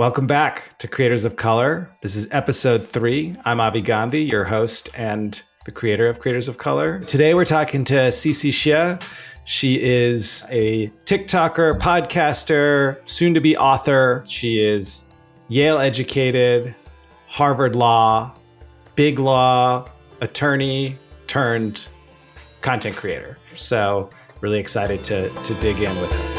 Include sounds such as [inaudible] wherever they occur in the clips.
Welcome back to Creators of Color. This is episode three. I'm Avi Gandhi, your host and the creator of Creators of Color. Today we're talking to Cece Xie. She is a TikToker, podcaster, soon to be author. She is Yale educated, Harvard law, big law attorney turned content creator. So, really excited to, to dig in with her.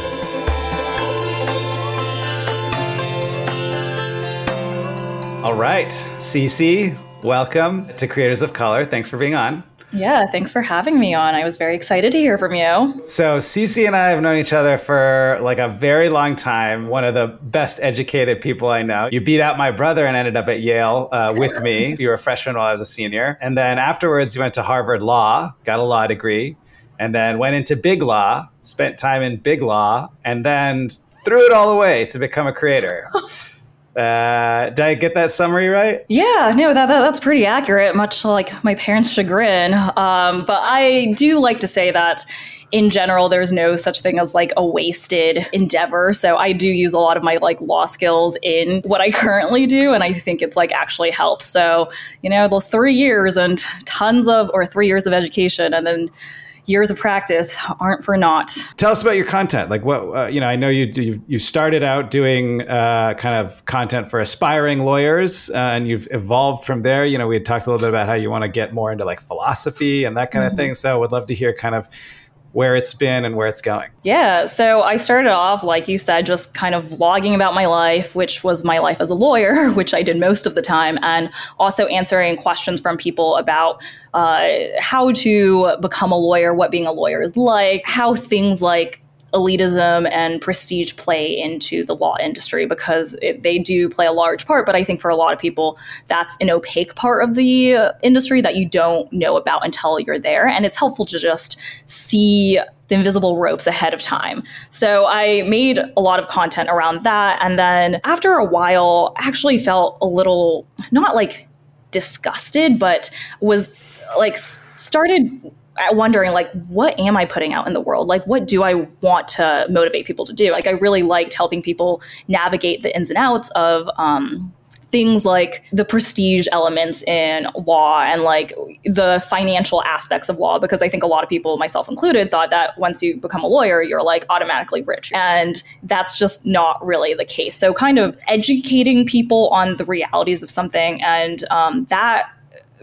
All right, Cece, welcome to Creators of Color. Thanks for being on. Yeah, thanks for having me on. I was very excited to hear from you. So, Cece and I have known each other for like a very long time. One of the best educated people I know. You beat out my brother and ended up at Yale uh, with me. [laughs] you were a freshman while I was a senior. And then afterwards, you went to Harvard Law, got a law degree, and then went into big law, spent time in big law, and then threw it all away to become a creator. [laughs] Uh, did I get that summary right? Yeah, no, that, that, that's pretty accurate, much like my parents' chagrin. Um, but I do like to say that in general, there's no such thing as like a wasted endeavor. So I do use a lot of my like law skills in what I currently do. And I think it's like actually helped. So, you know, those three years and tons of, or three years of education and then years of practice aren't for naught. Tell us about your content. Like what uh, you know, I know you you, you started out doing uh, kind of content for aspiring lawyers, uh, and you've evolved from there. You know, we had talked a little bit about how you want to get more into like philosophy and that kind mm-hmm. of thing. So, would love to hear kind of where it's been and where it's going. Yeah, so I started off, like you said, just kind of vlogging about my life, which was my life as a lawyer, [laughs] which I did most of the time, and also answering questions from people about uh, how to become a lawyer, what being a lawyer is like, how things like elitism and prestige play into the law industry because it, they do play a large part. But I think for a lot of people, that's an opaque part of the industry that you don't know about until you're there. And it's helpful to just see the invisible ropes ahead of time. So I made a lot of content around that. And then after a while, actually felt a little, not like disgusted, but was like started wondering like what am i putting out in the world? Like what do i want to motivate people to do? Like i really liked helping people navigate the ins and outs of um, things like the prestige elements in law and like the financial aspects of law because i think a lot of people myself included thought that once you become a lawyer you're like automatically rich. And that's just not really the case. So kind of educating people on the realities of something and um, that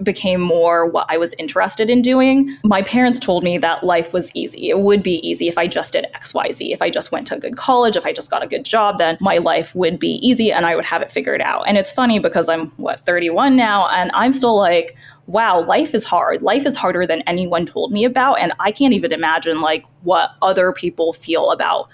became more what I was interested in doing. My parents told me that life was easy. It would be easy if I just did XYZ. If I just went to a good college, if I just got a good job, then my life would be easy and I would have it figured out. And it's funny because I'm, what, 31 now, and I'm still like, wow, life is hard. Life is harder than anyone told me about. And I can't even imagine like what other people feel about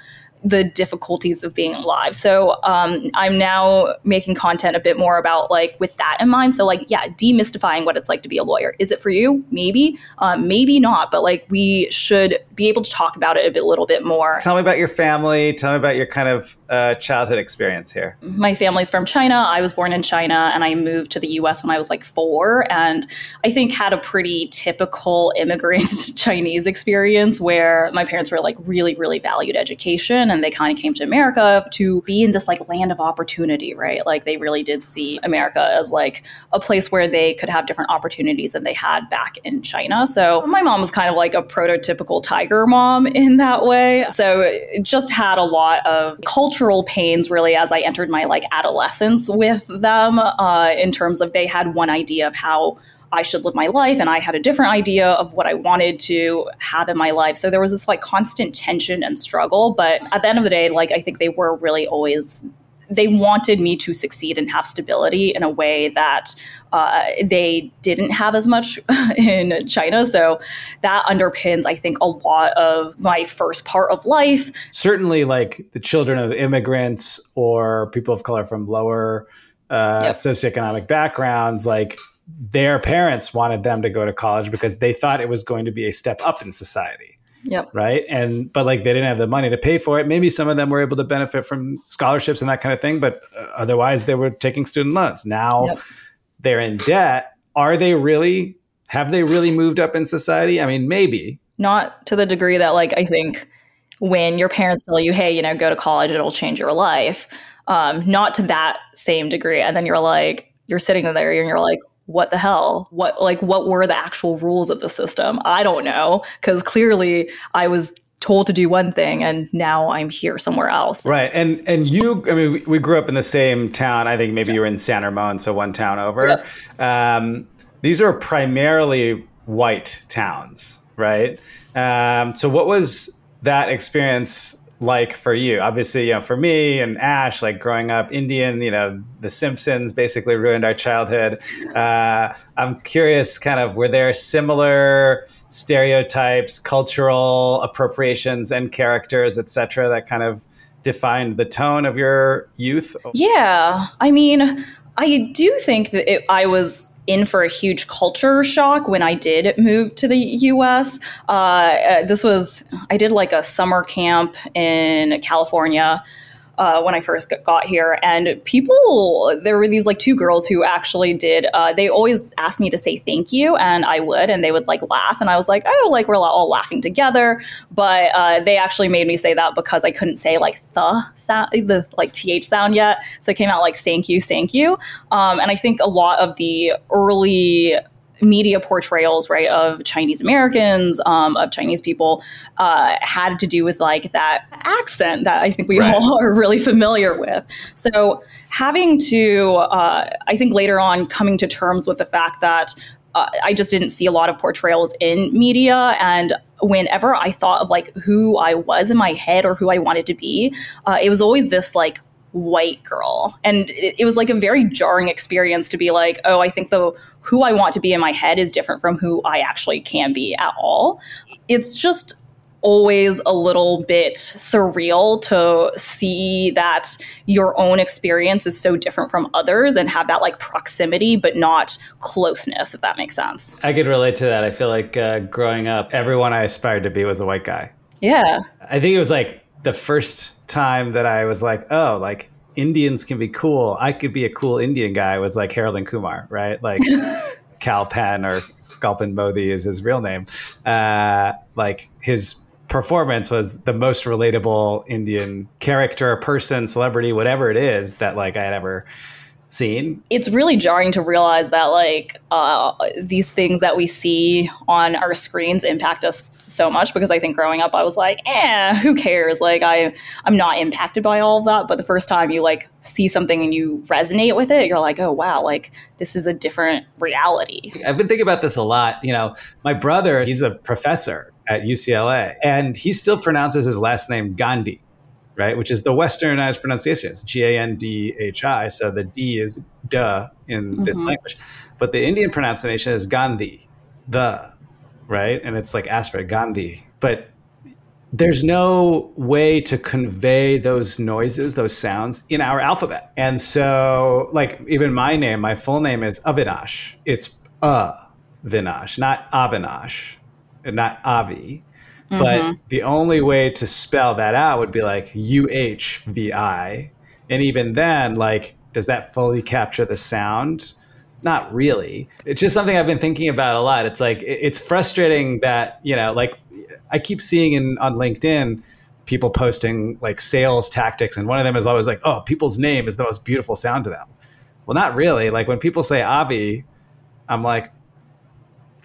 the difficulties of being alive. So um, I'm now making content a bit more about like with that in mind. So like, yeah, demystifying what it's like to be a lawyer. Is it for you? Maybe, um, maybe not. But like, we should be able to talk about it a bit, little bit more. Tell me about your family. Tell me about your kind of uh, childhood experience here. My family's from China. I was born in China, and I moved to the U.S. when I was like four, and I think had a pretty typical immigrant [laughs] Chinese experience where my parents were like really, really valued education and they kind of came to America to be in this like land of opportunity, right? Like they really did see America as like a place where they could have different opportunities than they had back in China. So my mom was kind of like a prototypical tiger mom in that way. So just had a lot of cultural pains really as I entered my like adolescence with them uh, in terms of they had one idea of how I should live my life. And I had a different idea of what I wanted to have in my life. So there was this like constant tension and struggle. But at the end of the day, like I think they were really always they wanted me to succeed and have stability in a way that uh, they didn't have as much [laughs] in China. So that underpins, I think, a lot of my first part of life. Certainly, like the children of immigrants or people of color from lower uh, yep. socioeconomic backgrounds, like their parents wanted them to go to college because they thought it was going to be a step up in society. Yep. Right. And, but like they didn't have the money to pay for it. Maybe some of them were able to benefit from scholarships and that kind of thing, but uh, otherwise they were taking student loans. Now yep. they're in debt. Are they really, have they really moved up in society? I mean, maybe. Not to the degree that, like, I think when your parents tell you, hey, you know, go to college, it'll change your life um, not to that same degree. And then you're like, you're sitting there and you're like, what the hell? What like what were the actual rules of the system? I don't know because clearly I was told to do one thing and now I'm here somewhere else. Right. And and you I mean we, we grew up in the same town. I think maybe yeah. you were in San Ramon, so one town over. Yep. Um, these are primarily white towns, right? Um, so what was that experience like for you? Obviously, you know, for me and Ash, like growing up Indian, you know, The Simpsons basically ruined our childhood. Uh, I'm curious, kind of, were there similar stereotypes, cultural appropriations, and characters, etc., that kind of defined the tone of your youth? Yeah, I mean, I do think that it, I was in for a huge culture shock when I did move to the US. Uh, uh, this was, I did like a summer camp in California uh, when I first got here. And people, there were these like two girls who actually did, uh, they always asked me to say thank you, and I would, and they would like laugh. And I was like, oh, like we're all laughing together. But uh, they actually made me say that because I couldn't say like the sound, the like th sound yet. So it came out like thank you, thank you. Um, and I think a lot of the early media portrayals, right, of Chinese Americans, um, of Chinese people, uh, had to do with like that accent that I think we right. all [laughs] are really familiar with. So having to, uh, I think later on, coming to terms with the fact that uh, I just didn't see a lot of portrayals in media. And whenever I thought of like who I was in my head or who I wanted to be, uh, it was always this like white girl. And it, it was like a very jarring experience to be like, oh, I think the who I want to be in my head is different from who I actually can be at all. It's just always a little bit surreal to see that your own experience is so different from others and have that like proximity but not closeness if that makes sense i could relate to that i feel like uh, growing up everyone i aspired to be was a white guy yeah i think it was like the first time that i was like oh like Indians can be cool. I could be a cool Indian guy was like Harold and Kumar, right? Like [laughs] Kal Penn or Kalpen Modi is his real name. Uh, like his performance was the most relatable Indian character, person, celebrity, whatever it is that like I had ever seen. It's really jarring to realize that like uh, these things that we see on our screens impact us so much because I think growing up I was like, eh, who cares? Like I I'm not impacted by all of that. But the first time you like see something and you resonate with it, you're like, oh wow, like this is a different reality. I've been thinking about this a lot. You know, my brother, he's a professor at UCLA, and he still pronounces his last name Gandhi, right? Which is the westernized pronunciation. It's G A N D H I. So the D is duh in mm-hmm. this language. But the Indian pronunciation is Gandhi, the right? And it's like Asper Gandhi. But there's no way to convey those noises, those sounds in our alphabet. And so, like, even my name, my full name is Avinash. It's a Vinash, not Avinash, and not Avi. Mm-hmm. But the only way to spell that out would be like U H V I. And even then, like, does that fully capture the sound? Not really. It's just something I've been thinking about a lot. It's like it's frustrating that you know, like I keep seeing in on LinkedIn people posting like sales tactics, and one of them is always like, "Oh, people's name is the most beautiful sound to them." Well, not really. Like when people say Avi, I'm like,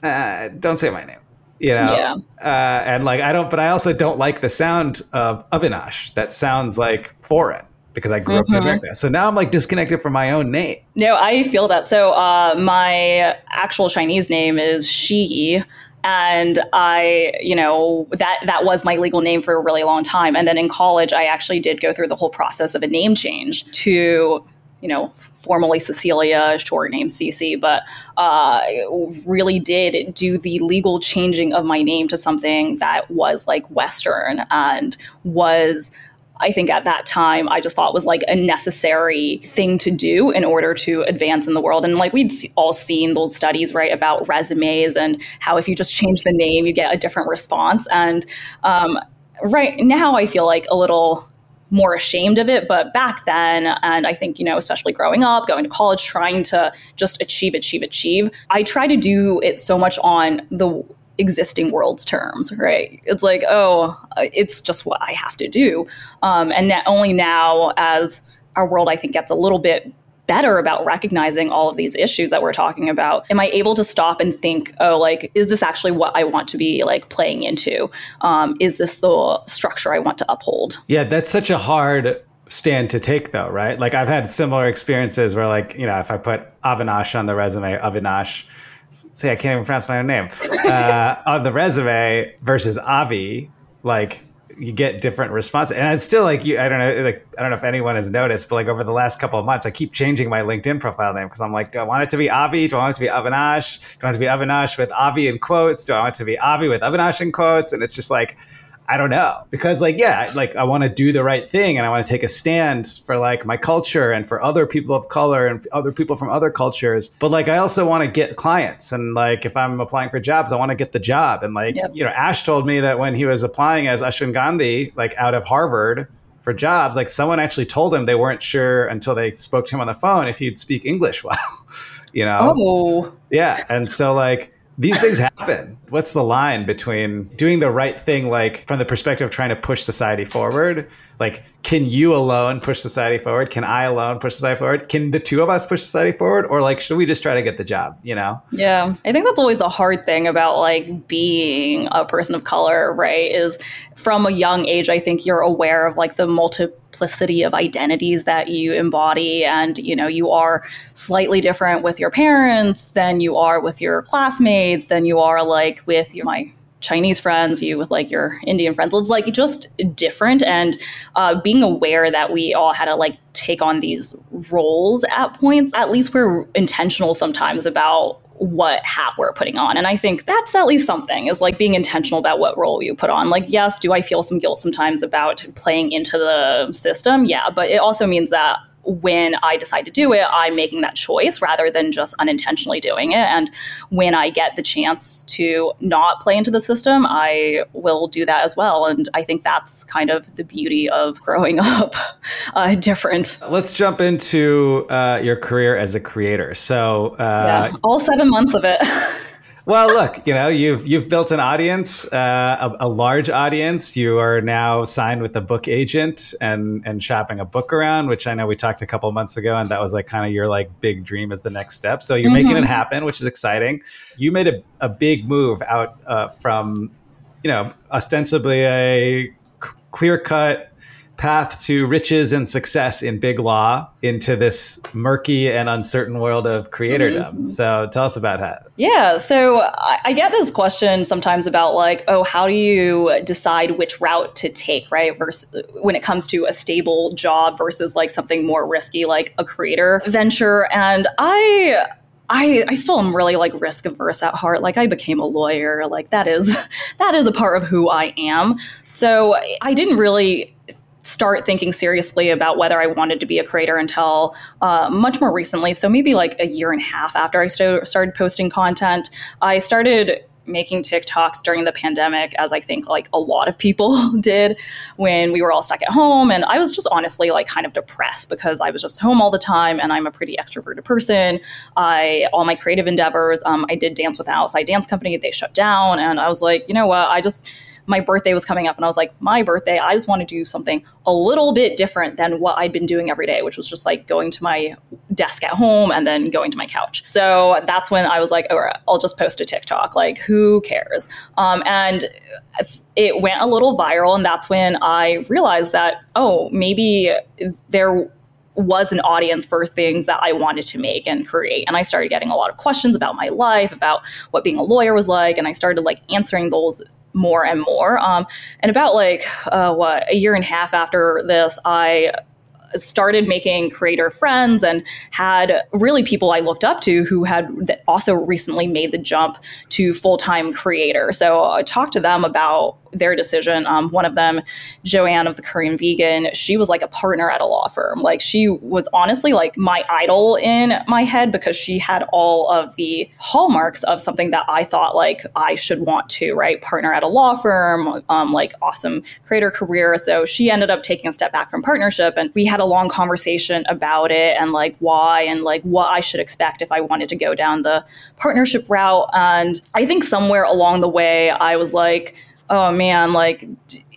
uh, "Don't say my name." You know, yeah. uh, and like I don't, but I also don't like the sound of Avinash. That sounds like foreign because I grew mm-hmm. up in. America. So now I'm like disconnected from my own name. No, I feel that. So uh, my actual Chinese name is Shi. Yi. And I, you know, that that was my legal name for a really long time. And then in college, I actually did go through the whole process of a name change to you know, formally Cecilia, short name Cece, but uh, really did do the legal changing of my name to something that was like Western and was I think at that time I just thought was like a necessary thing to do in order to advance in the world. And like we'd all seen those studies, right, about resumes and how if you just change the name, you get a different response. And um, right now I feel like a little more ashamed of it. But back then, and I think, you know, especially growing up, going to college, trying to just achieve, achieve, achieve, I try to do it so much on the existing world's terms, right? It's like, oh, it's just what I have to do. Um, and only now as our world, I think, gets a little bit better about recognizing all of these issues that we're talking about am i able to stop and think oh like is this actually what i want to be like playing into um, is this the structure i want to uphold yeah that's such a hard stand to take though right like i've had similar experiences where like you know if i put avinash on the resume avinash say i can't even pronounce my own name uh, on the resume versus avi like you get different responses. And it's still like you, I don't know, like I don't know if anyone has noticed, but like over the last couple of months, I keep changing my LinkedIn profile name because I'm like, do I want it to be Avi? Do I want it to be Avinash? Do I want it to be Avinash with Avi in quotes? Do I want it to be Avi with Avinash in quotes? And it's just like I don't know. Because like yeah like I want to do the right thing and I want to take a stand for like my culture and for other people of color and other people from other cultures. But like I also want to get clients and like if I'm applying for jobs I want to get the job. And like yep. you know Ash told me that when he was applying as Ashwin Gandhi like out of Harvard for jobs like someone actually told him they weren't sure until they spoke to him on the phone if he'd speak English [laughs] well you know? Oh. Yeah. And so like these things happen. What's the line between doing the right thing, like from the perspective of trying to push society forward? Like, can you alone push society forward? Can I alone push society forward? Can the two of us push society forward? Or like, should we just try to get the job, you know? Yeah. I think that's always the hard thing about like being a person of color, right? Is from a young age, I think you're aware of like the multiplicity of identities that you embody. And, you know, you are slightly different with your parents than you are with your classmates, than you are like with your, my Chinese friends, you with like your Indian friends. It's like just different. And uh, being aware that we all had to like take on these roles at points, at least we're intentional sometimes about what hat we're putting on. And I think that's at least something is like being intentional about what role you put on. Like, yes, do I feel some guilt sometimes about playing into the system? Yeah. But it also means that when I decide to do it, I'm making that choice rather than just unintentionally doing it. And when I get the chance to not play into the system, I will do that as well. And I think that's kind of the beauty of growing [laughs] up uh, different. Let's jump into uh, your career as a creator. So, uh, yeah, all seven months of it. [laughs] well, look, you know, you've you've built an audience, uh, a, a, large audience. You are now signed with a book agent and and shopping a book around, which I know we talked a couple months ago, and that was like kind of your like big dream as the next step. So you're mm-hmm. making it happen, which is exciting. You made a, a big move out uh, from, you know, ostensibly a c- clear cut path to riches and success in big law into this murky and uncertain world of creatordom. Mm-hmm. So tell us about that. Yeah. So I, I, get this question sometimes about like, oh, how do you decide which route to take, right? Versus when it comes to a stable job versus like something more risky, like a creator venture. And I, I, I still am really like risk averse at heart. Like I became a lawyer. Like that is [laughs] that is a part of who I am. So I didn't really start thinking seriously about whether I wanted to be a creator until uh, much more recently. So maybe like a year and a half after I st- started posting content, I started making TikToks during the pandemic, as I think like a lot of people [laughs] did when we were all stuck at home. And I was just honestly like kind of depressed because I was just home all the time and I'm a pretty extroverted person. I, all my creative endeavors, um, I did dance with an outside dance company, they shut down. And I was like, you know what, I just, my birthday was coming up and I was like, my birthday, I just want to do something a little bit different than what I'd been doing every day, which was just like going to my desk at home and then going to my couch. So that's when I was like, all right, I'll just post a TikTok. Like, who cares? Um, and it went a little viral. And that's when I realized that, oh, maybe there was an audience for things that I wanted to make and create. And I started getting a lot of questions about my life, about what being a lawyer was like. And I started like answering those more and more. Um, and about like uh, what a year and a half after this, I started making creator friends and had really people I looked up to who had also recently made the jump to full time creator. So I talked to them about their decision. Um, one of them, Joanne of the Korean Vegan, she was like a partner at a law firm. Like she was honestly like my idol in my head because she had all of the hallmarks of something that I thought like I should want to, right? Partner at a law firm, um, like awesome creator career. So she ended up taking a step back from partnership and we had a long conversation about it and like why and like what I should expect if I wanted to go down the partnership route. And I think somewhere along the way, I was like, oh man, like,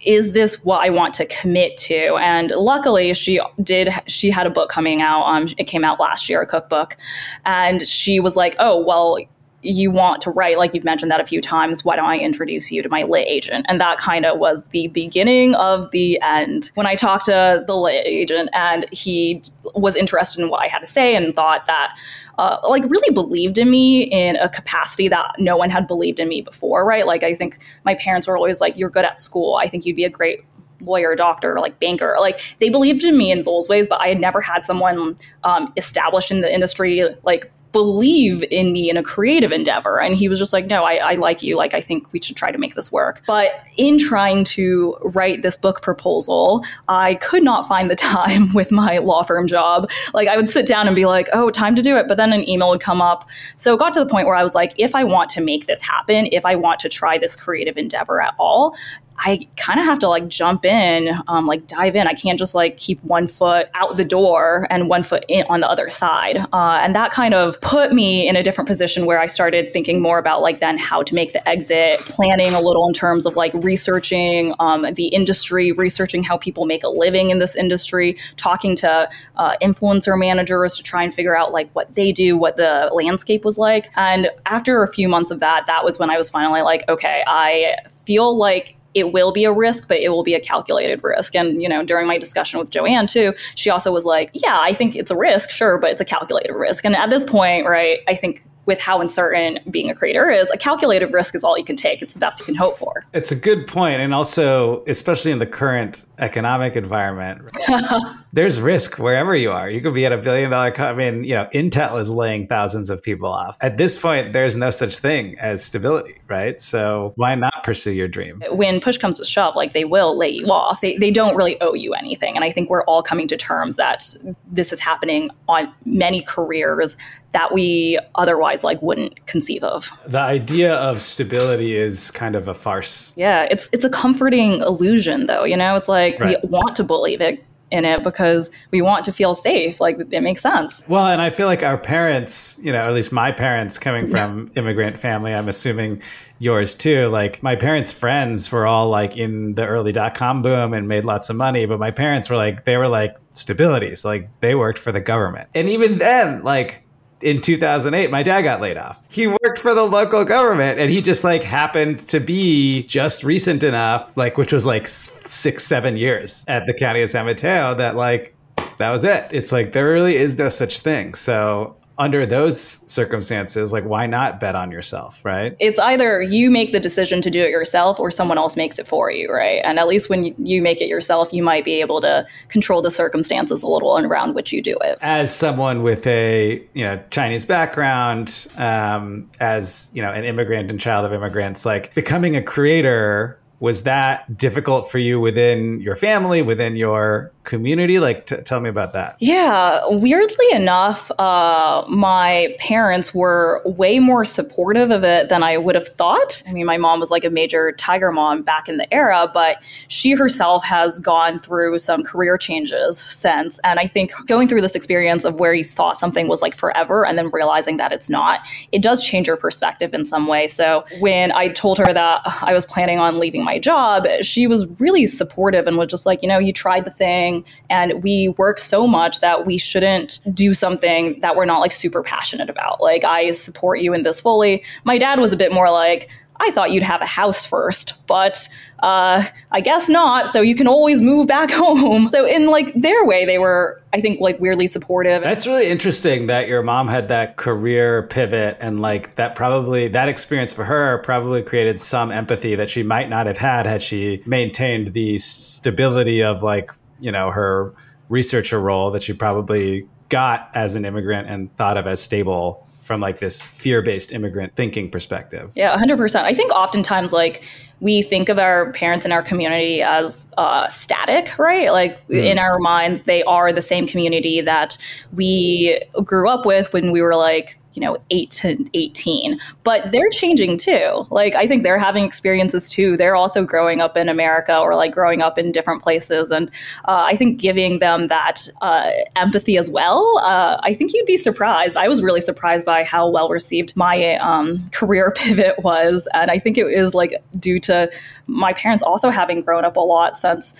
is this what I want to commit to? And luckily, she did. She had a book coming out. Um, it came out last year, a cookbook, and she was like, "Oh, well, you want to write, like you've mentioned that a few times, why don't I introduce you to my lit agent? And that kind of was the beginning of the end. When I talked to the lit agent and he was interested in what I had to say and thought that, uh, like, really believed in me in a capacity that no one had believed in me before, right? Like, I think my parents were always like, you're good at school. I think you'd be a great lawyer, doctor, like banker. Like they believed in me in those ways, but I had never had someone um, established in the industry like believe in me in a creative endeavor. And he was just like, no, I, I, like you. Like, I think we should try to make this work. But in trying to write this book proposal, I could not find the [laughs] time with my law firm job. Like, I would sit down and be like, oh, time to do it. But then an email would come up. So it got to the point where I was like, if I want to make this happen, if I want to try this creative endeavor at all, I kind of have to like jump in, um, like dive in. I can't just like keep one foot out the door and one foot in on the other side. Uh, and that kind of put me in a different position where I started thinking more about like then how to make the exit, planning a little in terms of like researching um, the industry, researching how people make a living in this industry, talking to uh, influencer managers to try and figure out like what they do, what the landscape was like. And after a few months of that, that was when I was finally like, okay, I feel like it will be a risk, but it will be a calculated risk. And, you know, during my discussion with Joanne too, she also was like, yeah, I think it's a risk, sure, but it's a calculated risk. And at this point, right, I think with how uncertain being a creator is, a calculated risk is all you can take. It's the best you can hope for. It's a good point. And also, especially in the current economic environment, [laughs] there's risk wherever you are. You could be at a billion dollar, co- I mean, you know, Intel is laying thousands of people off. At this point, there's no such thing as stability, right? So why not pursue your dream? When push comes to shove, like they will lay you off. They, they don't really owe you anything. And I think we're all coming to terms that this is happening on many careers that we otherwise like wouldn't conceive of. The idea of stability is kind of a farce. Yeah, it's it's a comforting illusion though, you know? It's like right. we want to believe it in it because we want to feel safe. Like it makes sense. Well, and I feel like our parents, you know, at least my parents coming from immigrant family, I'm assuming yours too. Like my parents' friends were all like in the early dot com boom and made lots of money, but my parents were like, they were like stability. So like they worked for the government. And even then, like in 2008 my dad got laid off. He worked for the local government and he just like happened to be just recent enough like which was like six seven years at the county of san mateo that like that was it. It's like there really is no such thing. So under those circumstances, like why not bet on yourself, right? It's either you make the decision to do it yourself or someone else makes it for you, right? And at least when you make it yourself, you might be able to control the circumstances a little and around which you do it. As someone with a you know Chinese background, um, as you know an immigrant and child of immigrants, like becoming a creator was that difficult for you within your family, within your community? Like, t- tell me about that. Yeah, weirdly enough, uh, my parents were way more supportive of it than I would have thought. I mean, my mom was like a major tiger mom back in the era, but she herself has gone through some career changes since. And I think going through this experience of where you thought something was like forever and then realizing that it's not, it does change your perspective in some way. So when I told her that I was planning on leaving my job, she was really supportive and was just like, you know, you tried the thing and we work so much that we shouldn't do something that we're not like super passionate about. Like I support you in this fully. My dad was a bit more like, I thought you'd have a house first, but uh, I guess not. So you can always move back [laughs] home. So in like their way, they were, I think, like weirdly supportive. That's really interesting that your mom had that career pivot and like that probably that experience for her probably created some empathy that she might not have had had she maintained the stability of like you know her researcher role that she probably got as an immigrant and thought of as stable from like this fear-based immigrant thinking perspective. Yeah, 100%. I think oftentimes like we think of our parents in our community as uh, static, right? Like mm. in our minds, they are the same community that we grew up with when we were like you know, 8 to 18. But they're changing too. Like, I think they're having experiences too. They're also growing up in America or like growing up in different places. And uh, I think giving them that uh, empathy as well, uh, I think you'd be surprised. I was really surprised by how well received my um, career [laughs] pivot was. And I think it is like due to my parents also having grown up a lot since,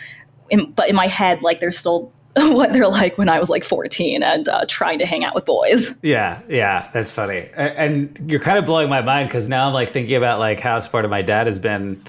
in, but in my head, like, there's still [laughs] what they're like when I was like 14 and uh, trying to hang out with boys. Yeah, yeah, that's funny. And you're kind of blowing my mind because now I'm like thinking about like how supportive my dad has been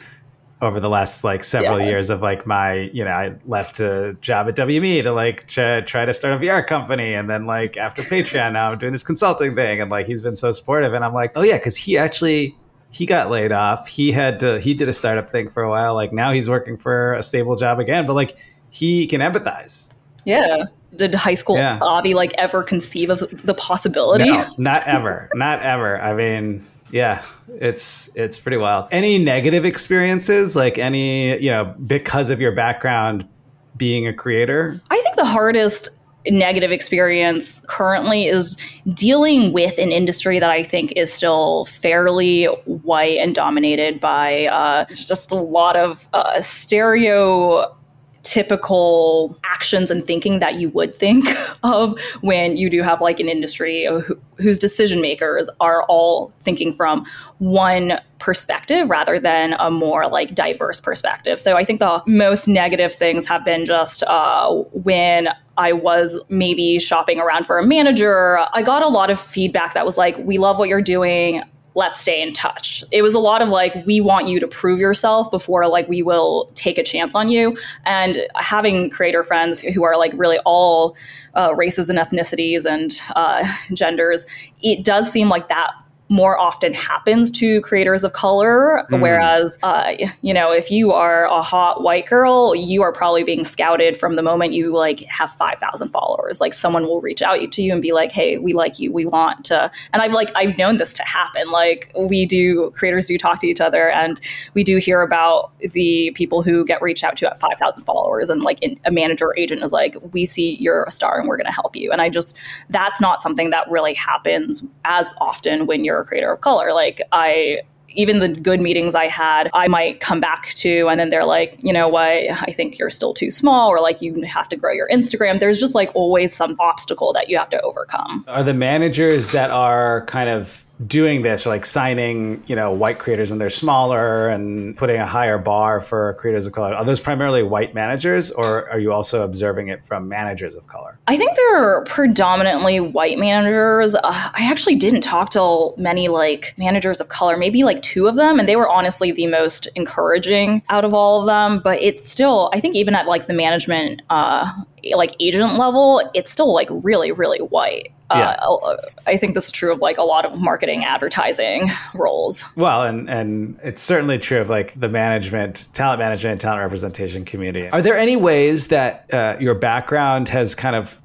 over the last like several yeah. years of like my you know I left a job at WME to like to try to start a VR company and then like after Patreon now I'm doing this consulting thing and like he's been so supportive and I'm like oh yeah because he actually he got laid off he had to he did a startup thing for a while like now he's working for a stable job again but like he can empathize yeah. Did high school yeah. Avi like ever conceive of the possibility? No, [laughs] not ever. not ever. I mean, yeah, it's it's pretty wild. Any negative experiences, like any, you know, because of your background being a creator? I think the hardest negative experience currently is dealing with an industry that I think is still fairly white and dominated by uh, just a lot of uh, stereo typical actions and thinking that you would think [laughs] of when you do have like an industry who, whose decision makers are all thinking from one perspective rather than a more like diverse perspective. So I think the most negative things have been just uh, when I was maybe shopping around for a manager, I got a lot of feedback that was like, we love what you're doing let's stay in touch. It was a lot of like, we want you to prove yourself before like we will take a chance on you. And having creator friends who are like really all uh, races and ethnicities and uh, genders, it does seem like that more often happens to creators of color. Mm. Whereas, uh, you know, if you are a hot white girl, you are probably being scouted from the moment you like have 5,000 followers. Like someone will reach out to you and be like, hey, we like you. We want to. And I've like, I've known this to happen. Like we do, creators do talk to each other and we do hear about the people who get reached out to at 5,000 followers. And like in, a manager or agent is like, we see you're a star and we're going to help you. And I just, that's not something that really happens as often when you're you're creator of color. Like I even the good meetings I had, I might come back to, and then they're like, you know what, I think you're still too small, or like you have to grow your Instagram. There's just like always some obstacle that you have to overcome. Are the managers that are kind of doing this or like signing you know white creators when they're smaller and putting a higher bar for creators of color. Are those primarily white managers or are you also observing it from managers of color? I think they're predominantly white managers. Uh, i actually didn't talk to many like managers of color maybe like two of them and they were honestly the most encouraging out of all of them. But it's still i think even at like the management uh like agent level it's still like really really white yeah. Uh, I think this is true of like a lot of marketing advertising roles. Well, and and it's certainly true of like the management, talent management, and talent representation community. Are there any ways that uh, your background has kind of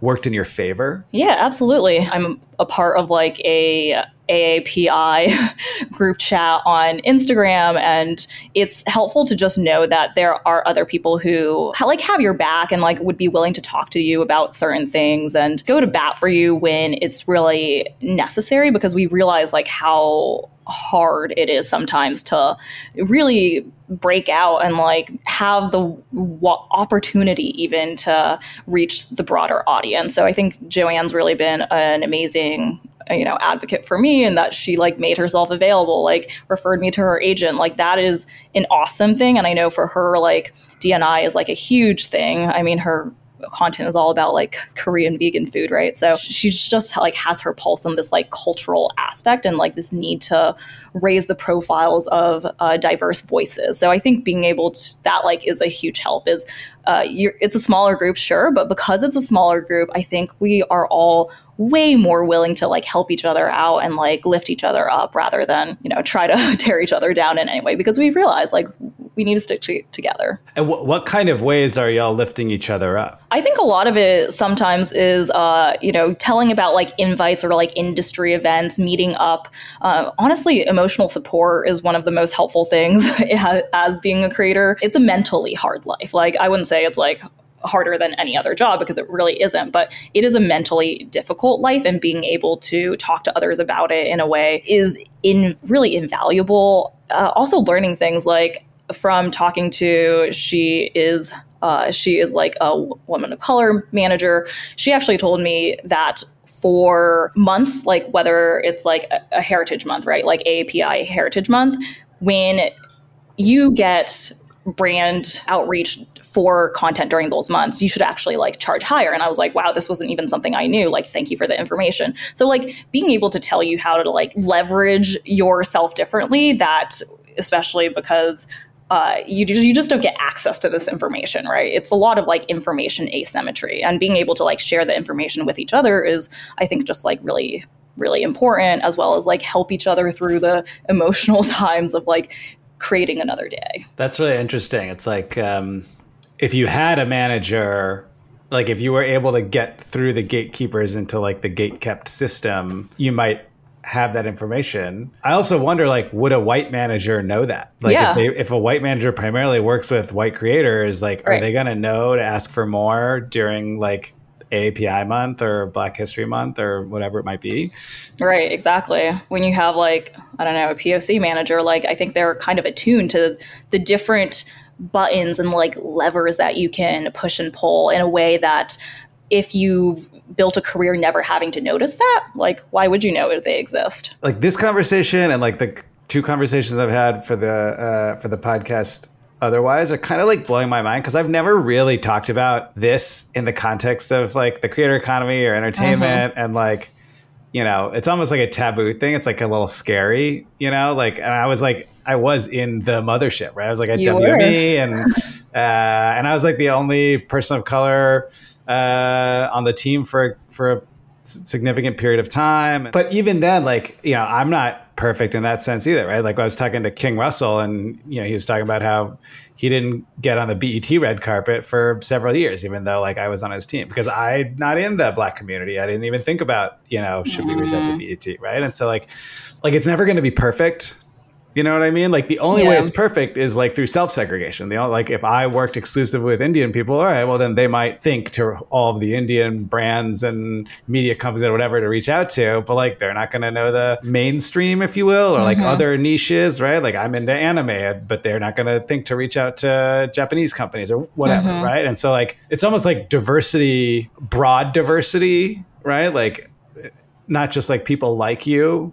worked in your favor? Yeah, absolutely. I'm a part of like a AAPI [laughs] group chat on Instagram and it's helpful to just know that there are other people who like have your back and like would be willing to talk to you about certain things and go to bat for you when it's really necessary because we realize like how hard it is sometimes to really break out and like have the w- opportunity even to reach the broader audience. So I think Joanne's really been an amazing you know advocate for me and that she like made herself available like referred me to her agent like that is an awesome thing and i know for her like dni is like a huge thing i mean her content is all about like Korean vegan food, right? So she just like has her pulse on this like cultural aspect and like this need to raise the profiles of uh, diverse voices. So I think being able to that like is a huge help. Is uh, it's a smaller group, sure, but because it's a smaller group, I think we are all way more willing to like help each other out and like lift each other up rather than you know try to [laughs] tear each other down in any way because we've realized like we need to stick to- together. And wh- what kind of ways are y'all lifting each other up? I think a lot of it sometimes is, uh, you know, telling about like invites or like industry events, meeting up. Uh, honestly, emotional support is one of the most helpful things [laughs] as being a creator. It's a mentally hard life. Like, I wouldn't say it's like harder than any other job because it really isn't. But it is a mentally difficult life, and being able to talk to others about it in a way is in really invaluable. Uh, also, learning things like from talking to she is uh, she is like a woman of color manager. She actually told me that for months, like whether it's like a, a heritage month, right? Like AAPI Heritage Month, when you get brand outreach for content during those months, you should actually like charge higher. And I was like, wow, this wasn't even something I knew. Like, thank you for the information. So, like, being able to tell you how to like leverage yourself differently, that especially because uh, you you just don't get access to this information, right? It's a lot of like information asymmetry, and being able to like share the information with each other is, I think, just like really really important, as well as like help each other through the emotional [laughs] times of like creating another day. That's really interesting. It's like um, if you had a manager like if you were able to get through the gatekeepers into like the gate kept system you might have that information. I also wonder, like, would a white manager know that? Like, Yeah. if, they, if a white manager primarily works with white creators, like, are Right. they going to know to ask for more during like API month or Black History Month or whatever it might be? Right, exactly. When you have like, I don't know, a POC manager, like I think they're kind of attuned to the different buttons and like levers that you can push and pull in a way that if you've built a career never having to notice that, like why would you know if they exist? Like this conversation and like the two conversations I've had for the uh, for the podcast otherwise are kind of like blowing my mind because I've never really talked about this in the context of like the creator economy or entertainment and like you know it's almost like a taboo thing it's like a little scary you know like and I was like I was in the mothership right? I was like at You WME and [laughs] uh, and I was like the only person of color uh, on the team for for a significant period of time. But even then, like you know, I'm not perfect in that sense either, right? Like I was talking to King Russell, and you know, he was talking about how he didn't get on the BET red carpet for several years, even though like I was on his team because I'm not in the black community. I didn't even think about you know should we reach out to mm-hmm. BET, right? And so like like it's never going to be perfect. You know what I mean? Like the only way it's perfect is like through self segregation. The like if I worked exclusively with Indian people, all right, well then they might think to all of the Indian brands and media companies and whatever to reach out to, but like they're not going to know the mainstream, if you will, or like mm-hmm. other niches, right? Like I'm into anime, but they're not going to think to reach out to Japanese companies or whatever, mm-hmm. right? And so like it's almost like diversity, broad diversity, right? Like not just like people like you,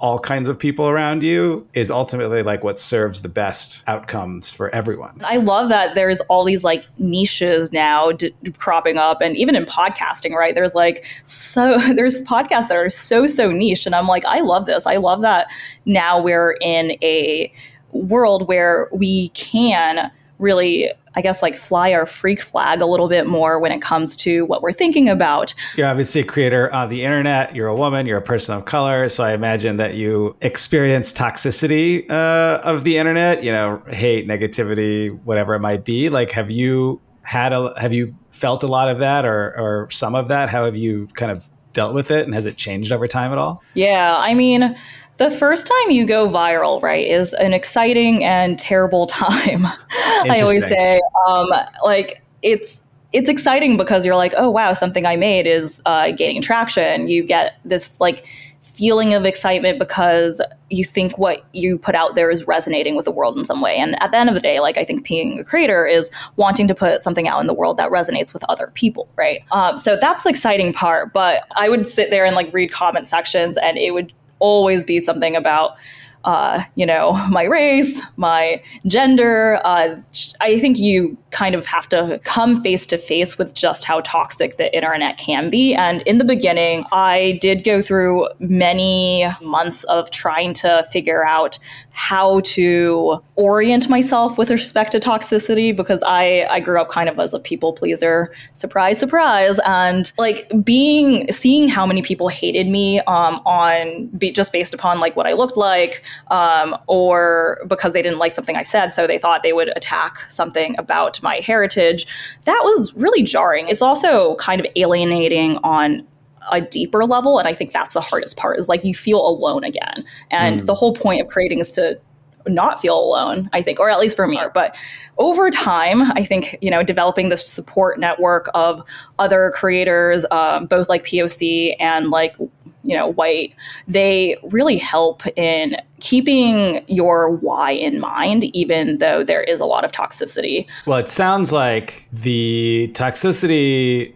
all kinds of people around you is ultimately like what serves the best outcomes for everyone. I love that there's all these like niches now d- cropping up, and even in podcasting, right? There's like so [laughs] there's podcasts that are so so niche, and I'm like, I love this. I love that now we're in a world where we can really. I guess like fly our freak flag a little bit more when it comes to what we're thinking about. You're obviously a creator on the internet. You're a woman. You're a person of color. So I imagine that you experience toxicity uh, of the internet. You know, hate, negativity, whatever it might be. Like, have you had a? Have you felt a lot of that, or or some of that? How have you kind of dealt with it, and has it changed over time at all? Yeah, I mean, the first time you go viral, right, is an exciting and terrible [laughs] time. I always say, um, like it's it's exciting because you're like, oh wow, something I made is uh, gaining traction. You get this like feeling of excitement because you think what you put out there is resonating with the world in some way. And at the end of the day, like I think being a creator is wanting to put something out in the world that resonates with other people, right? Um, so that's the exciting part. But I would sit there and like read comment sections, and it would always be something about uh, you know, [laughs] my race, my gender. Uh, I think you kind of have to come face to face with just how toxic the internet can be. And in the beginning, I did go through many months of trying to figure out how to orient myself with respect to toxicity because I, I grew up kind of as a people pleaser. Surprise, surprise. And like being, seeing how many people hated me um, on be, just based upon like what I looked like um, or because they didn't like something I said. So they thought they would attack something about my heritage. That was really jarring. It's also kind of alienating on a deeper level and i think that's the hardest part is like you feel alone again and the whole point of creating is to not feel alone, I think, or at least for me. But over time, I think, you know, developing this support network of other creators, um, both like POC and like, you know, white, they really help in keeping your why in mind, even though there is a lot of toxicity. Well, it sounds like the toxicity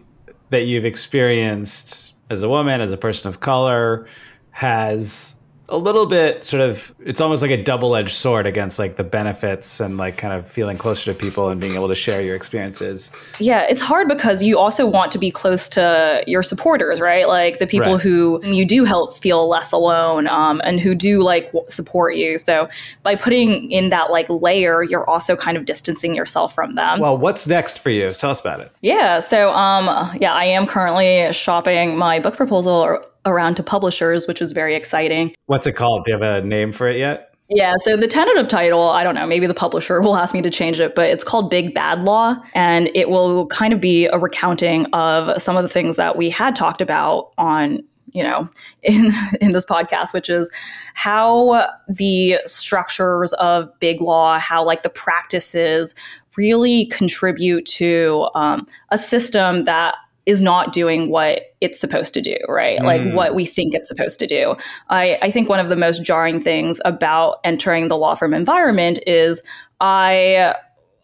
that you've experienced as a woman, as a person of color, has a little bit sort of it's almost like a double-edged sword against like the benefits and like kind of feeling closer to people and being able to share your experiences. Yeah it's hard because you also want to be close to your supporters right? Like the people right. who you do help feel less alone um, and who do like support you. So by putting in that like layer you're also kind of distancing yourself from them. Well what's next for you? Tell us about it. Yeah so um yeah i am currently shopping my book proposal around to publishers, which was very exciting. What's it called? Do you have a name for it yet? Yeah, so the tentative title, I don't know, maybe the publisher will ask me to change it, but it's called Big Bad Law. And it will kind of be a recounting of some of the things that we had talked about on you know [laughs] in in this podcast which is how the structures of big law how like the practices really contribute to um, a system that is not doing what it's supposed to do, right? Mm. Like what we think it's supposed to do. I, I think one of the most jarring things about entering the law firm environment is I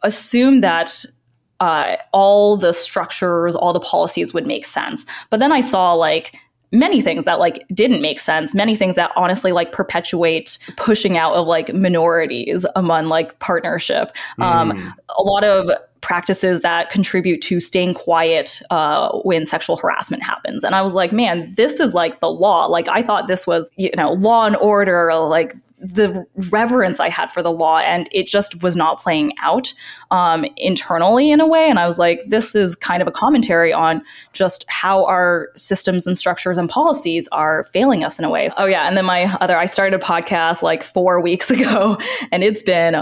assume that uh, all the structures, all the policies would make sense. But then I saw like many things that like didn't make sense many things that honestly like perpetuate pushing out of like minorities among like partnership um, mm. a lot of practices that contribute to staying quiet uh, when sexual harassment happens. And I was like, man, this is like the law. Like I thought this was, you know, law and order, like the reverence I had for the law, and it just was not playing out um, internally in a way. And I was like, this is kind of a commentary on just how our systems and structures and policies are failing us in a way. So, oh, yeah. And then my other, I started a podcast like four weeks [laughs] ago, and it's been,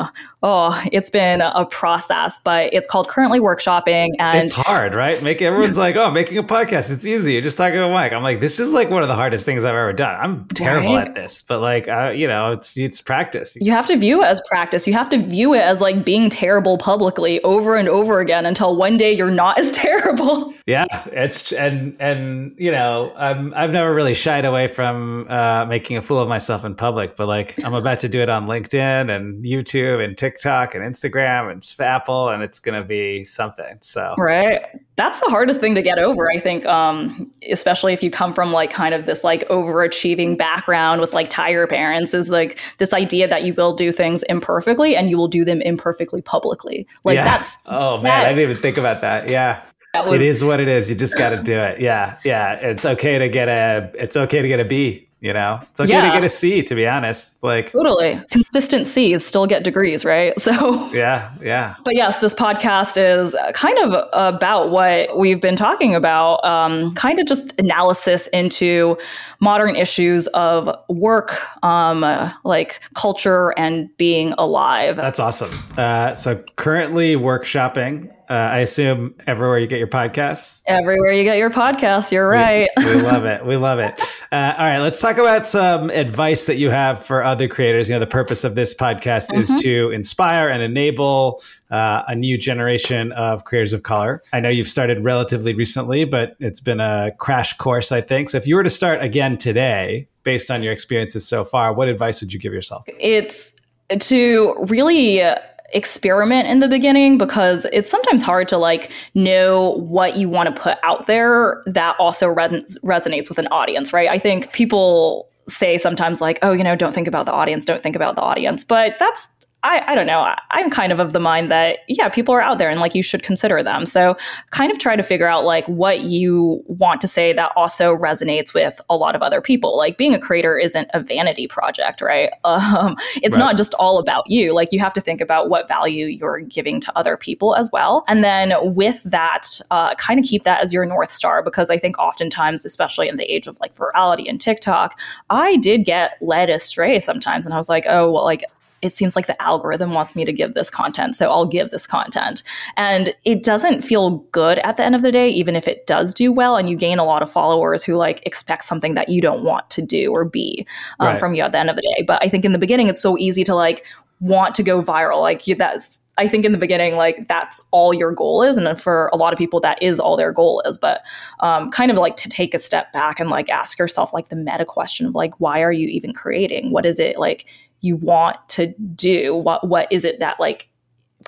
oh, it's been a process, but it's called Currently Workshopping. And it's hard, right? Make everyone's like, oh, making a podcast, it's easy. You're just talking to a mic. I'm like, this is like one of the hardest things I've ever done. I'm terrible right? at this, but like, uh, you know, it's, it's practice. You have to view it as practice. You have to view it as like being terrible publicly over and over again until one day you're not as [laughs] terrible. Yeah, it's and and you know I'm I've never really shied away from uh, making a fool of myself in public, but like I'm about to do it on LinkedIn and YouTube and TikTok and Instagram and Apple, and it's gonna be something. So right, that's the hardest thing to get over. I think, um, especially if you come from like kind of this like overachieving background with like tire parents, is like this idea that you will do things imperfectly and you will do them imperfectly publicly. Like yeah. that's oh man, that, I didn't even think about that. Yeah. Was, it is what it is. You just got to [laughs] do it. Yeah, yeah. It's okay to get a. It's okay to get a B. You know, it's okay yeah. to get a C. To be honest, like totally consistent C's still get degrees, right? [laughs] So yeah, yeah. But yes, this podcast is kind of about what we've been talking about. Um, kind of just analysis into modern issues of work, um, like culture and being alive. That's awesome. Uh, so currently workshopping uh, I assume everywhere you get your podcasts. Everywhere you get your podcasts, you're right. We, we [laughs] love it. We love it. Uh, all right, let's talk about some advice that you have for other creators. You know, the purpose of this podcast mm-hmm. is to inspire and enable uh, a new generation of creators of color. I know you've started relatively recently, but it's been a crash course, I think. So if you were to start again today, based on your experiences so far, what advice would you give yourself? It's to really experiment in the beginning because it's sometimes hard to like know what you want to put out there that also res- resonates with an audience, right? I think people say sometimes like, oh, you know, don't think about the audience, don't think about the audience. But that's I, I don't know. I'm kind of of the mind that, yeah, people are out there and like you should consider them. So kind of try to figure out like what you want to say that also resonates with a lot of other people. Like being a creator isn't a vanity project, right? [laughs] Um, it's right. not just all about you. Like you have to think about what value you're giving to other people as well. And then with that, uh, kind of keep that as your North Star because I think oftentimes, especially in the age of like virality and TikTok, I did get led astray sometimes. And I was like, oh, well, like it seems like the algorithm wants me to give this content, so I'll give this content. And it doesn't feel good at the end of the day, even if it does do well and you gain a lot of followers who like expect something that you don't want to do or be um, right. from you at the end of the day. But I think in the beginning, it's so easy to like want to go viral. Like that's, I think in the beginning, like that's all your goal is. And for a lot of people, that is all their goal is. But um, kind of like to take a step back and like ask yourself like the meta question of like, why are you even creating? What is it like you want to do? What, what is it that like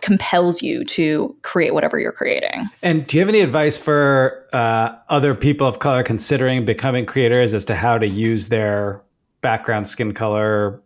compels you to create whatever you're creating. And do you have any advice for uh, other people of color considering becoming creators as to how to use their background, skin color,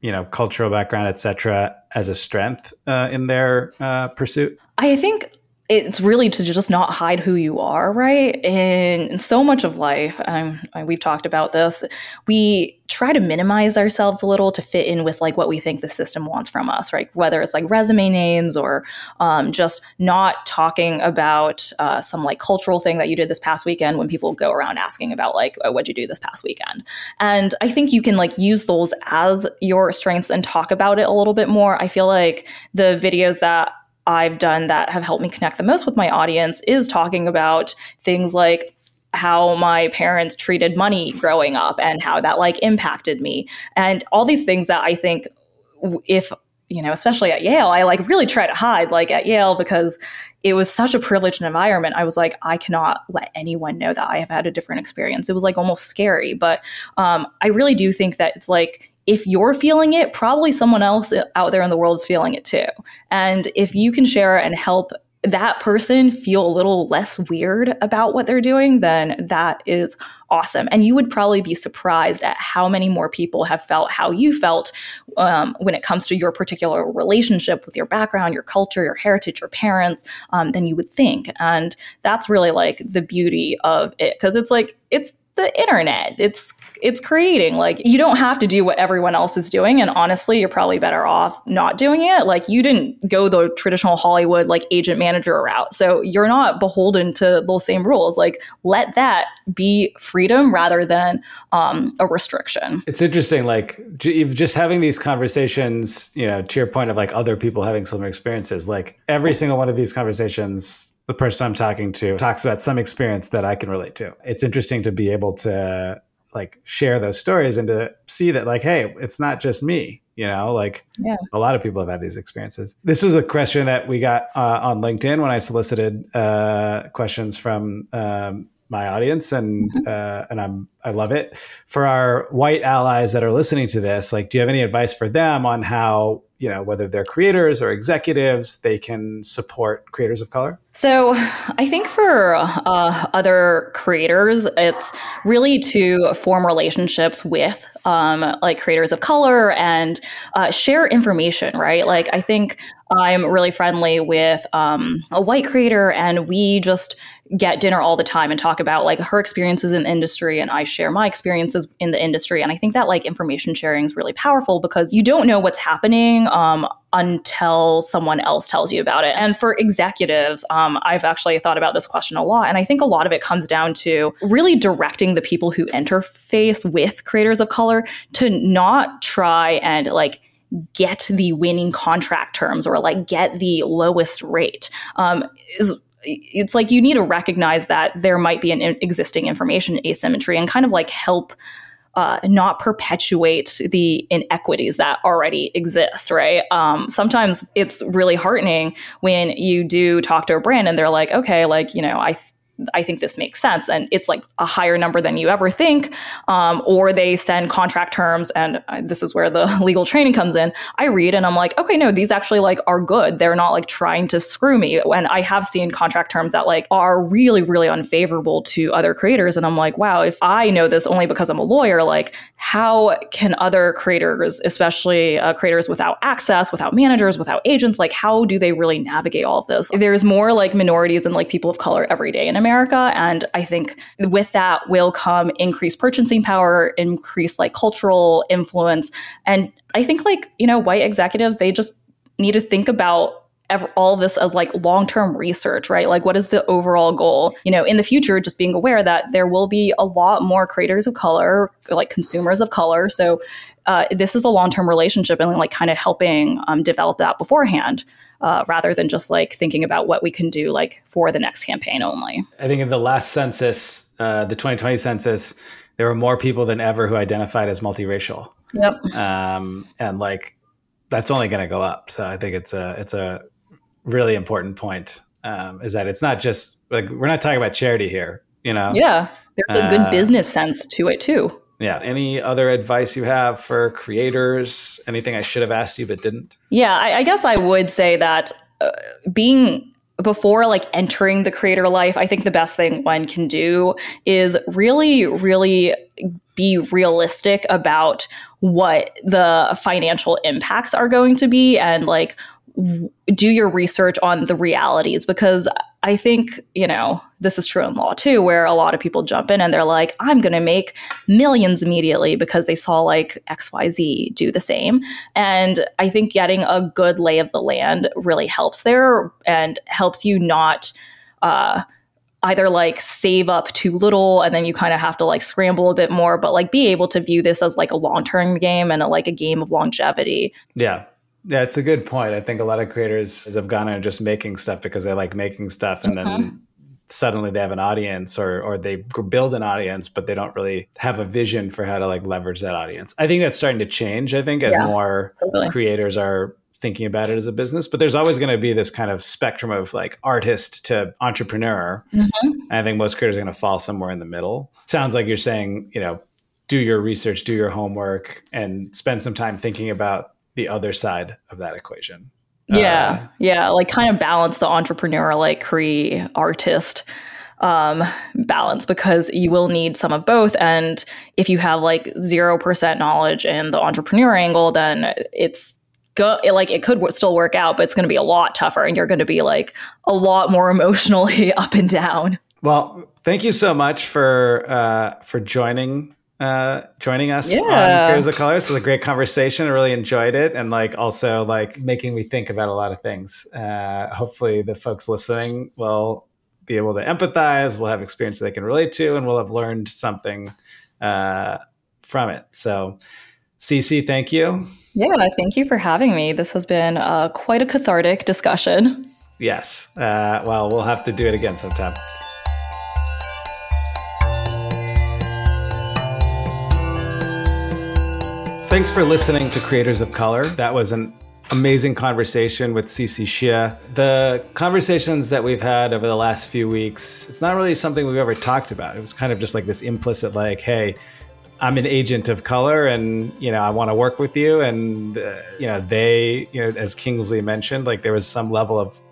you know, cultural background, etc., as a strength uh, in their uh, pursuit? I think it's really to just not hide who you are, right? And so much of life, um, we've talked about this, we try to minimize ourselves a little to fit in with like what we think the system wants from us, right? Whether it's like resume names or um, just not talking about uh, some like cultural thing that you did this past weekend when people go around asking about like, oh, what'd you do this past weekend? And I think you can like use those as your strengths and talk about it a little bit more. I feel like the videos that I've done that have helped me connect the most with my audience is talking about things like how my parents treated money growing up and how that like impacted me. And all these things that I think if you know especially at Yale I like really try to hide like at Yale because it was such a privileged environment. I was like I cannot let anyone know that I have had a different experience. It was like almost scary. But um, I really do think that it's like if you're feeling it, probably someone else out there in the world is feeling it too. And if you can share and help that person feel a little less weird about what they're doing, then that is awesome. And you would probably be surprised at how many more people have felt how you felt um, when it comes to your particular relationship with your background, your culture, your heritage, your parents um, than you would think. And that's really like the beauty of it because it's like, it's the internet. It's it's creating. Like you don't have to do what everyone else is doing. And honestly, you're probably better off not doing it. Like you didn't go the traditional Hollywood like agent manager route. So you're not beholden to those same rules. Like let that be freedom rather than um, a restriction. It's interesting, like just having these conversations, you know, to your point of like other people having similar experiences, like every single one of these conversations the person I'm talking to talks about some experience that I can relate to. It's interesting to be able to like share those stories and to see that like hey it's not just me you know like yeah. a lot of people have had these experiences this was a question that we got uh, on linkedin when i solicited uh, questions from um, my audience and mm-hmm. uh, and i'm i love it for our white allies that are listening to this like do you have any advice for them on how you know whether they're creators or executives they can support creators of color? So i think for uh, other creators it's really to form relationships with um, like creators of color and uh, share information right? Like i think i'm really friendly with um, a white creator and we just get dinner all the time and talk about like her experiences in the industry and I share my experiences in the industry. And I think that like information sharing is really powerful because you don't know what's happening um, until someone else tells you about it. And for executives, um, I've actually thought about this question a lot and I think a lot of it comes down to really directing the people who interface with creators of color to not try and like get the winning contract terms or like get the lowest rate um, is it's like you need to recognize that there might be an existing information asymmetry and kind of like help uh, not perpetuate the inequities that already exist, right? Um, sometimes it's really heartening when you do talk to a brand and they're like, okay, like, you know, I th- I think this makes sense. And it's like a higher number than you ever think. Um, or they send contract terms, and uh, this is where the [laughs] legal training comes in. I read and I'm like, okay, no, these actually like are good. They're not like trying to screw me. And I have seen contract terms that like are really, really unfavorable to other creators. And I'm like, wow, if I know this only because I'm a lawyer, like how can other creators, especially uh, creators without access, without managers, without agents, like how do they really navigate all of this? There's more like minorities and like people of color every day in America America. And I think with that will come increased purchasing power, increased like cultural influence. And I think like, you know, white executives, they just need to think about all of this as like long-term research right like what is the overall goal you know in the future just being aware that there will be a lot more creators of color like consumers of color so uh, this is a long-term relationship and like kind of helping um, develop that beforehand uh, rather than just like thinking about what we can do like for the next campaign only. I think in the last census, uh, the 2020 census, there were more people than ever who identified as multiracial. Yep. Um, and like that's only going to go up. So I think it's a it's a really important point. Um, is that it's not just like we're not talking about charity here, you know? Yeah, there's a good Uh, business sense to it too. Yeah. Any other advice you have for creators? Anything I should have asked you but didn't? Yeah, I, I guess I would say that uh, being before like entering the creator life, I think the best thing one can do is really, really be realistic about what the financial impacts are going to be and like do your research on the realities because I think, you know, this is true in law too, where a lot of people jump in and they're like, I'm going to make millions immediately because they saw like XYZ do the same. And I think getting a good lay of the land really helps there and helps you not, uh, either like save up too little and then you kind of have to like scramble a bit more but like be able to view this as like a long-term game and a, like a game of longevity Yeah. Yeah, it's a good point. I think a lot of creators have gone into just making stuff because they like making stuff and then suddenly they have an audience or or they build an audience but they don't really have a vision for how to like leverage that audience. I think that's starting to change. I think as Yeah, more totally. creators are thinking about it as a business, but there's always going to be this kind of spectrum of like artist to entrepreneur. Mhm. And I think most creators are going to fall somewhere in the middle. Sounds like you're saying, you know, do your research, do your homework, and spend some time thinking about the other side of that equation. Yeah, yeah, like kind of balance the entrepreneur, like Cree artist um, balance because you will need some of both. And if you have like zero percent knowledge in the entrepreneur angle, then it's go it, like it could w- still work out, but it's going to be a lot tougher, and you're going to be like a lot more [laughs] emotionally up and down. Well, thank you so much for uh, for joining uh, joining us on Yeah. Creators of Color. This was a great conversation. I really enjoyed it, and like also like making me think about a lot of things. Uh, hopefully, the folks listening will be able to empathize. Will have experience they can relate to, and will have learned something uh, from it. So, Cece, thank you. Yeah, thank you for having me. This has been uh, quite a cathartic discussion. Yes. Uh, well, we'll have to do it again sometime. Thanks for listening to Creators of Color. That was an amazing conversation with Cece Xie. The conversations that we've had over the last few weeks, it's not really something we've ever talked about. It was kind of just like this implicit, like, hey, I'm an agent of color and, you know, I want to work with you. And, uh, you know, they, you know, as Kingsley mentioned, like there was some level of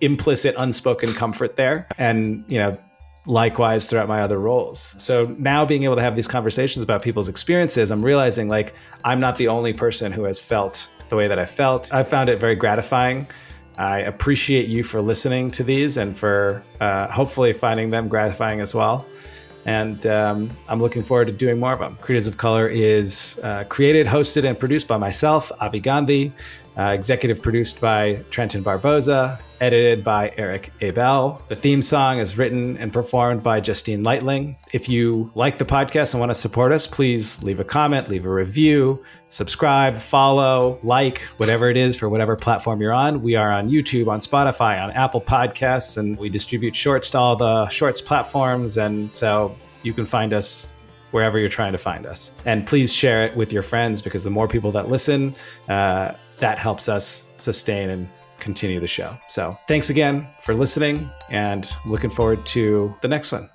implicit, unspoken comfort there. And, you know, likewise throughout my other roles. So now being able to have these conversations about people's experiences, I'm realizing like I'm not the only person who has felt the way that I felt. I found it very gratifying. I appreciate you for listening to these and for uh, hopefully finding them gratifying as well. And um, I'm looking forward to doing more of them. Creators of Color is uh, created, hosted, and produced by myself, Avi Gandhi, uh, executive produced by Trenton Barboza, edited by Eric Abel. The theme song is written and performed by Justine Lightling. If you like the podcast and want to support us, please leave a comment, leave a review, subscribe, follow, like, whatever it is for whatever platform you're on. We are on YouTube, on Spotify, on Apple Podcasts, and we distribute shorts to all the shorts platforms. And so you can find us wherever you're trying to find us. And please share it with your friends because the more people that listen, uh, that helps us sustain and continue the show. So thanks again for listening and looking forward to the next one.